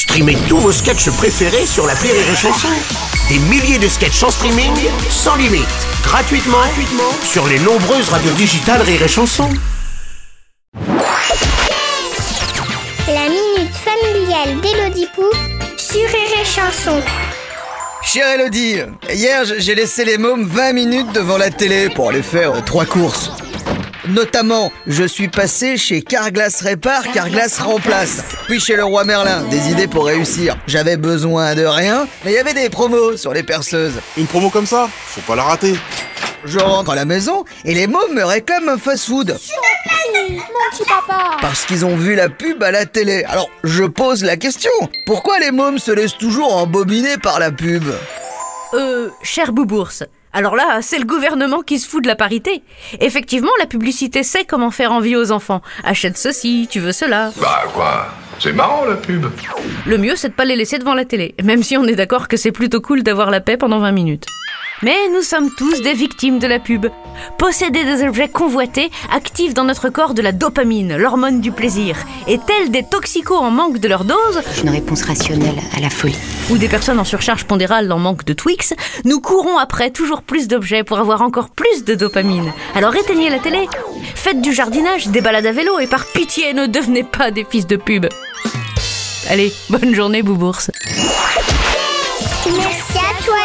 Streamez tous vos sketchs préférés sur la Rire et Chanson. Des milliers de sketchs en streaming, sans limite, gratuitement, gratuitement sur les nombreuses radios digitales Rire et Chanson. La minute familiale d'Élodie Pou sur Rire et Chanson. Chère Elodie, hier j'ai laissé les mômes 20 minutes devant la télé pour aller faire euh, trois courses. Notamment, je suis passé chez Carglass Répare, Carglass Remplace. Puis chez le roi Merlin, des idées pour réussir. J'avais besoin de rien, mais il y avait des promos sur les perceuses. Une promo comme ça, faut pas la rater. Je rentre à la maison et les mômes me réclament un fast-food. Parce qu'ils ont vu la pub à la télé. Alors, je pose la question. Pourquoi les mômes se laissent toujours embobiner par la pub? Euh, cher Boubours, alors là, c'est le gouvernement qui se fout de la parité. Effectivement, la publicité sait comment faire envie aux enfants. Achète ceci, tu veux cela. Bah quoi? C'est marrant la pub. Le mieux, c'est de pas les laisser devant la télé, même si on est d'accord que c'est plutôt cool d'avoir la paix pendant 20 minutes. Mais nous sommes tous des victimes de la pub. Posséder des objets convoités active dans notre corps de la dopamine, l'hormone du plaisir. Et tels des toxicos en manque de leur dose, Une réponse rationnelle à la folie. ou des personnes en surcharge pondérale en manque de Twix, nous courons après toujours plus d'objets pour avoir encore plus de dopamine. Alors éteignez la télé, faites du jardinage, des balades à vélo et par pitié ne devenez pas des fils de pub. Allez, bonne journée Boubours. Merci à toi